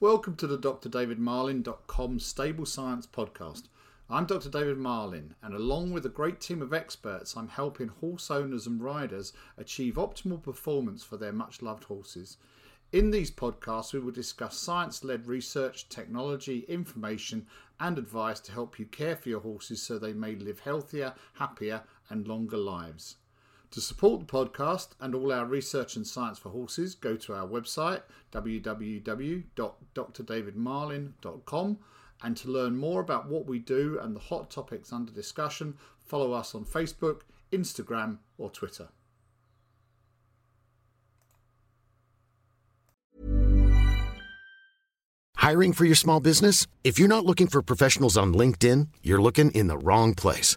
Welcome to the Dr. David drdavidmarlin.com Stable Science Podcast. I'm Dr. David Marlin, and along with a great team of experts, I'm helping horse owners and riders achieve optimal performance for their much loved horses. In these podcasts, we will discuss science led research, technology, information, and advice to help you care for your horses so they may live healthier, happier, and longer lives. To support the podcast and all our research and science for horses, go to our website www.drdavidmarlin.com and to learn more about what we do and the hot topics under discussion, follow us on Facebook, Instagram, or Twitter. Hiring for your small business? If you're not looking for professionals on LinkedIn, you're looking in the wrong place.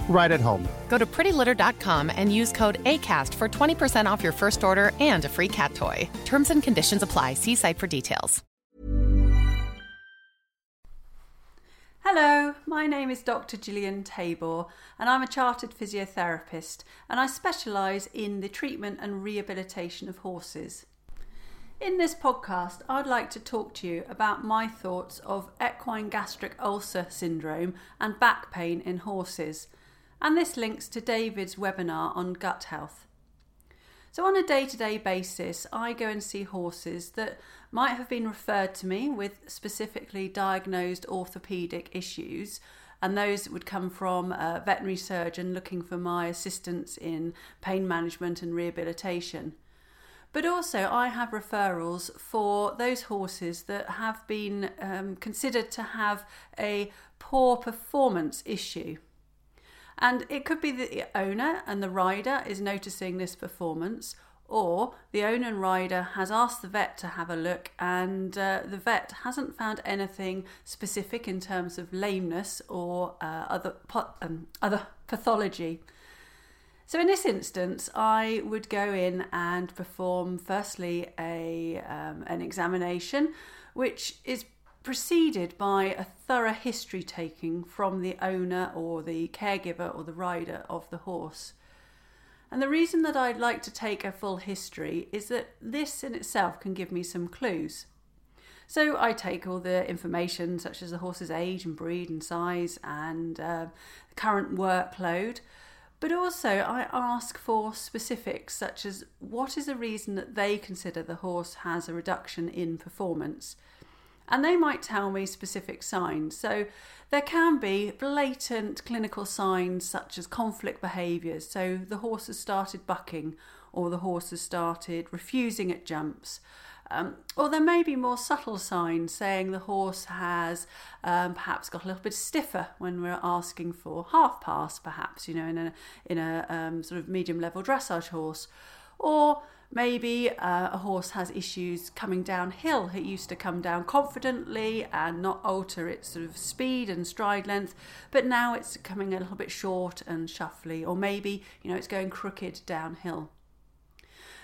right at home. Go to prettylitter.com and use code ACAST for 20% off your first order and a free cat toy. Terms and conditions apply. See site for details. Hello, my name is Dr. Gillian Tabor, and I'm a chartered physiotherapist, and I specialise in the treatment and rehabilitation of horses. In this podcast, I'd like to talk to you about my thoughts of equine gastric ulcer syndrome and back pain in horses, and this links to David's webinar on gut health. So, on a day to day basis, I go and see horses that might have been referred to me with specifically diagnosed orthopaedic issues, and those would come from a veterinary surgeon looking for my assistance in pain management and rehabilitation. But also, I have referrals for those horses that have been um, considered to have a poor performance issue. And it could be the owner and the rider is noticing this performance, or the owner and rider has asked the vet to have a look and uh, the vet hasn't found anything specific in terms of lameness or uh, other, um, other pathology. So, in this instance, I would go in and perform firstly a, um, an examination, which is preceded by a thorough history taking from the owner or the caregiver or the rider of the horse. And the reason that I'd like to take a full history is that this in itself can give me some clues. So I take all the information, such as the horse's age and breed and size and uh, current workload, but also I ask for specifics, such as what is the reason that they consider the horse has a reduction in performance and they might tell me specific signs. So there can be blatant clinical signs such as conflict behaviours. So the horse has started bucking, or the horse has started refusing at jumps. Um, or there may be more subtle signs saying the horse has um, perhaps got a little bit stiffer when we're asking for half pass, perhaps, you know, in a, in a um, sort of medium level dressage horse. Or Maybe uh, a horse has issues coming downhill. It used to come down confidently and not alter its sort of speed and stride length, but now it's coming a little bit short and shuffly, or maybe you know it's going crooked downhill.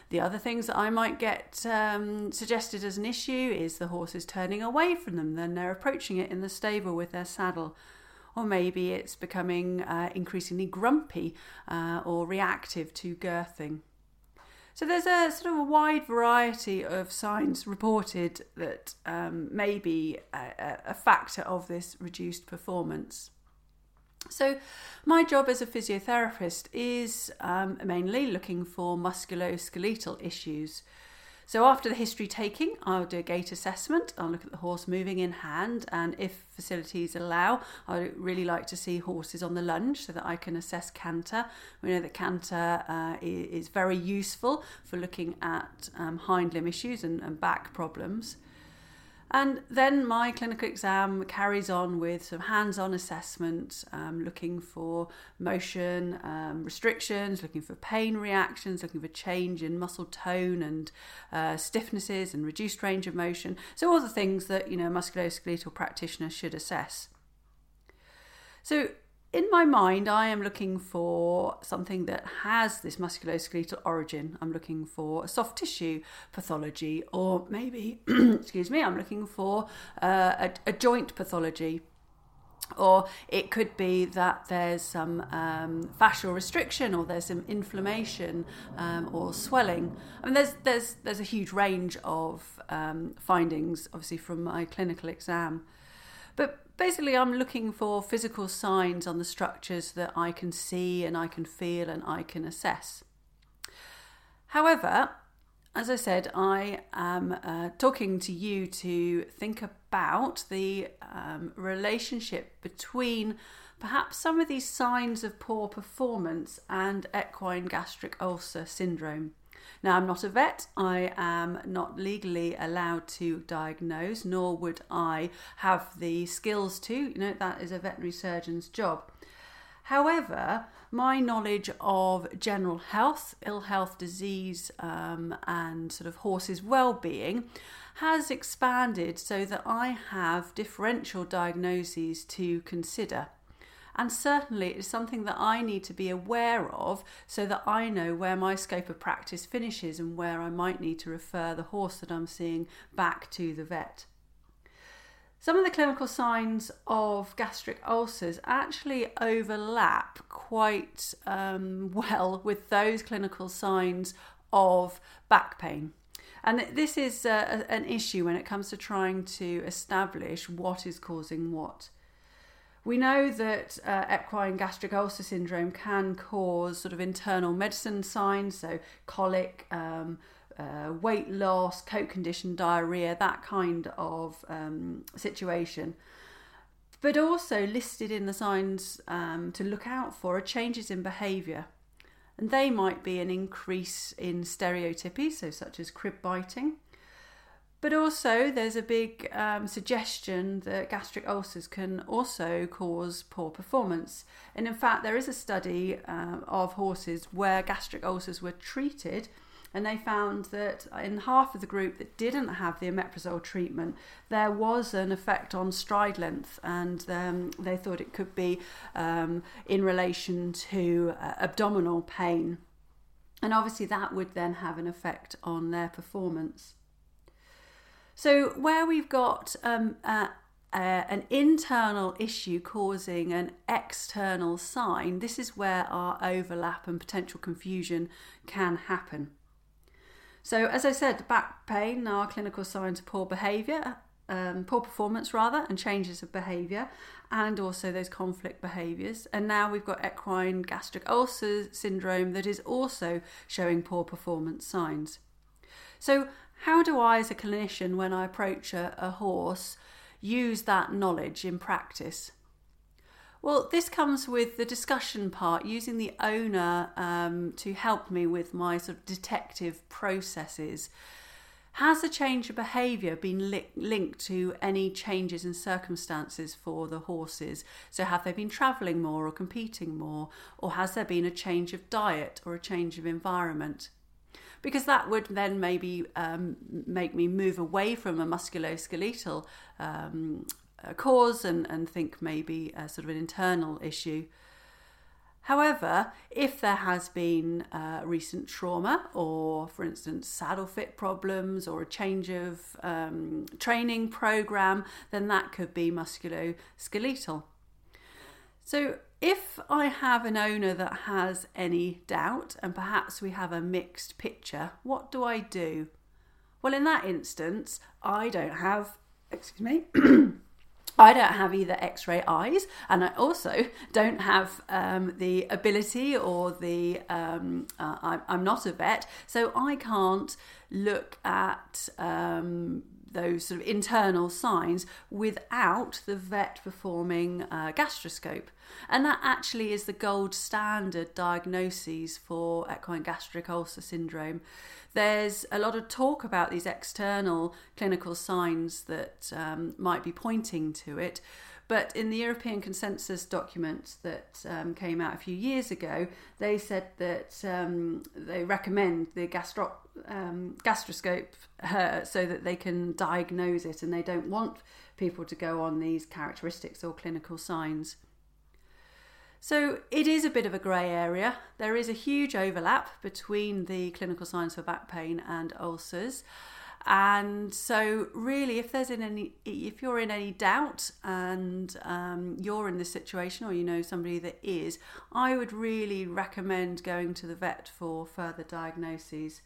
The other things that I might get um, suggested as an issue is the horse is turning away from them, then they're approaching it in the stable with their saddle. Or maybe it's becoming uh, increasingly grumpy uh, or reactive to girthing. So there's a sort of a wide variety of signs reported that um, may be a, a factor of this reduced performance. So, my job as a physiotherapist is um, mainly looking for musculoskeletal issues. So, after the history taking, I'll do a gait assessment. I'll look at the horse moving in hand, and if facilities allow, I really like to see horses on the lunge so that I can assess canter. We know that canter uh, is very useful for looking at um, hind limb issues and, and back problems. And then my clinical exam carries on with some hands on assessment, um, looking for motion um, restrictions, looking for pain reactions, looking for change in muscle tone and uh, stiffnesses and reduced range of motion. So, all the things that you know, musculoskeletal practitioners should assess. So, in my mind, I am looking for something that has this musculoskeletal origin. I'm looking for a soft tissue pathology, or maybe, excuse me, I'm looking for uh, a, a, joint pathology. Or it could be that there's some um, fascial restriction, or there's some inflammation um, or swelling. I mean, there's there's there's a huge range of um, findings, obviously from my clinical exam. But basically, I'm looking for physical signs on the structures that I can see and I can feel and I can assess. However, as I said, I am uh, talking to you to think about the um, relationship between perhaps some of these signs of poor performance and equine gastric ulcer syndrome. Now, I'm not a vet, I am not legally allowed to diagnose, nor would I have the skills to. You know, that is a veterinary surgeon's job. However, my knowledge of general health, ill health, disease, um, and sort of horses' well being has expanded so that I have differential diagnoses to consider. And certainly it is something that I need to be aware of so that I know where my scope of practice finishes and where I might need to refer the horse that I'm seeing back to the vet. Some of the clinical signs of gastric ulcers actually overlap quite um, well with those clinical signs of back pain. And this is uh, an issue when it comes to trying to establish what is causing what. We know that uh, equine gastric ulcer syndrome can cause sort of internal medicine signs, so colic, um, uh, weight loss, coat condition, diarrhea, that kind of um, situation. But also listed in the signs um, to look out for are changes in behaviour. And they might be an increase in stereotypy, so such as crib biting, but also, there's a big um, suggestion that gastric ulcers can also cause poor performance. And in fact, there is a study um, of horses where gastric ulcers were treated, and they found that in half of the group that didn't have the omeprazole treatment, there was an effect on stride length, and um, they thought it could be um, in relation to uh, abdominal pain. And obviously, that would then have an effect on their performance. So, where we've got um, uh, uh, an internal issue causing an external sign, this is where our overlap and potential confusion can happen. So, as I said, back pain, our clinical signs of poor behaviour, um, poor performance rather, and changes of behaviour, and also those conflict behaviours. And now we've got equine gastric ulcer syndrome that is also showing poor performance signs. So, how do I, as a clinician, when I approach a, a horse, use that knowledge in practice? Well, this comes with the discussion part, using the owner um, to help me with my sort of detective processes. Has a change of behaviour been li- linked to any changes in circumstances for the horses? So, have they been travelling more or competing more? Or has there been a change of diet or a change of environment? Because that would then maybe um, make me move away from a musculoskeletal um, cause and, and think maybe a sort of an internal issue. However, if there has been uh, recent trauma, or for instance, saddle fit problems, or a change of um, training program, then that could be musculoskeletal. So, if I have an owner that has any doubt and perhaps we have a mixed picture, what do I do? Well, in that instance, I don't have, excuse me, I don't have either x ray eyes, and I also don't have um, the ability or the, um, uh, I'm, I'm, not a vet, so I can't look at um, those sort of internal signs without the vet performing a gastroscope. And that actually is the gold standard diagnosis for equine gastric ulcer syndrome. There's a lot of talk about these external clinical signs that um, might be pointing to it. But in the European consensus document that um, came out a few years ago, they said that um, they recommend the gastro- um, gastroscope uh, so that they can diagnose it and they don't want people to go on these characteristics or clinical signs. So it is a bit of a grey area. There is a huge overlap between the clinical signs for back pain and ulcers. And so, really, if there's in any, if you're in any doubt and um, you're in this situation, or you know somebody that is, I would really recommend going to the vet for further diagnoses.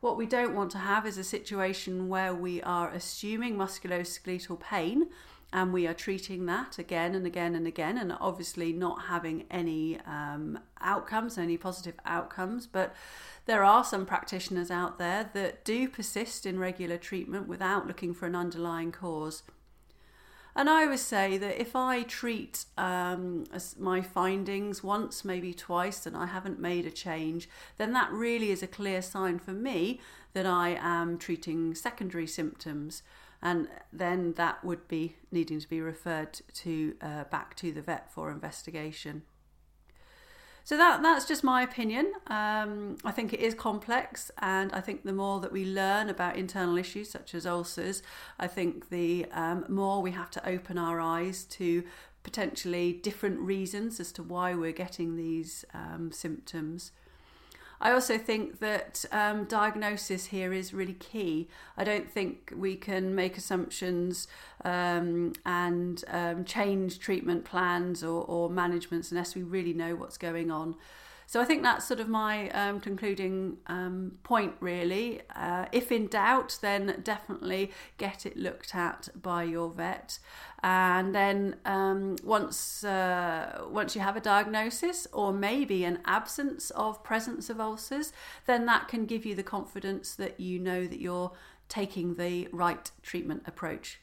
What we don't want to have is a situation where we are assuming musculoskeletal pain and we are treating that again and again and again, and obviously not having any um, outcomes, any positive outcomes. But there are some practitioners out there that do persist in regular treatment without looking for an underlying cause. And I always say that if I treat um, my findings once, maybe twice, and I haven't made a change, then that really is a clear sign for me that I am treating secondary symptoms and then that would be needing to be referred to uh, back to the vet for investigation. So that that's just my opinion. Um, I think it is complex, and I think the more that we learn about internal issues such as ulcers, I think the um, more we have to open our eyes to potentially different reasons as to why we're getting these um, symptoms. I also think that um, diagnosis here is really key. I don't think we can make assumptions um, and um, change treatment plans or, or managements unless we really know what's going on. So I think that's sort of my um, concluding um, point, really. Uh, if in doubt, then definitely get it looked at by your vet. And then um, once uh, once you have a diagnosis or maybe an absence of presence of ulcers, then that can give you the confidence that you know that you're taking the right treatment approach.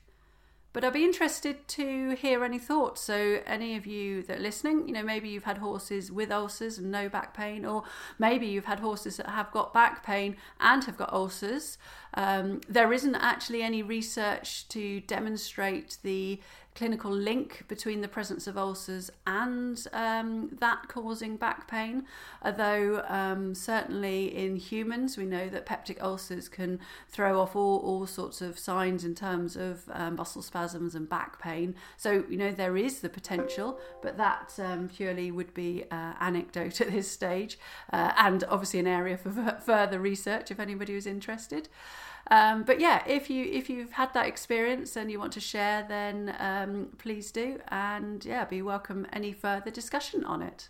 But I'd be interested to hear any thoughts. So, any of you that are listening, you know, maybe you've had horses with ulcers and no back pain, or maybe you've had horses that have got back pain and have got ulcers. Um, there isn't actually any research to demonstrate the clinical link between the presence of ulcers and um, that causing back pain. Although, um, certainly in humans, we know that peptic ulcers can throw off all, all sorts of signs in terms of um, muscle spasms and back pain. So, you know, there is the potential, but that um, purely would be uh, anecdote at this stage uh, and obviously an area for further research if anybody was interested. Um, but yeah, if you if you've had that experience and you want to share, then um, please do, and yeah, be welcome any further discussion on it.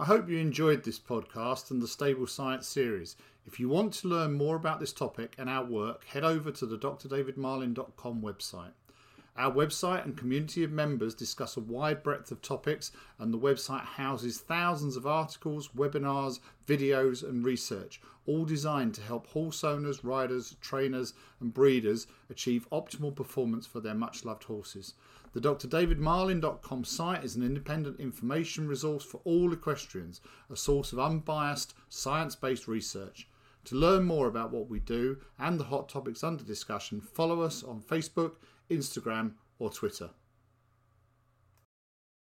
I hope you enjoyed this podcast and the Stable Science series. If you want to learn more about this topic and our work, head over to the drdavidmarlin.com website. Our website and community of members discuss a wide breadth of topics, and the website houses thousands of articles, webinars, videos, and research, all designed to help horse owners, riders, trainers, and breeders achieve optimal performance for their much loved horses. The drdavidmarlin.com site is an independent information resource for all equestrians, a source of unbiased, science based research. To learn more about what we do and the hot topics under discussion, follow us on Facebook, Instagram, or Twitter.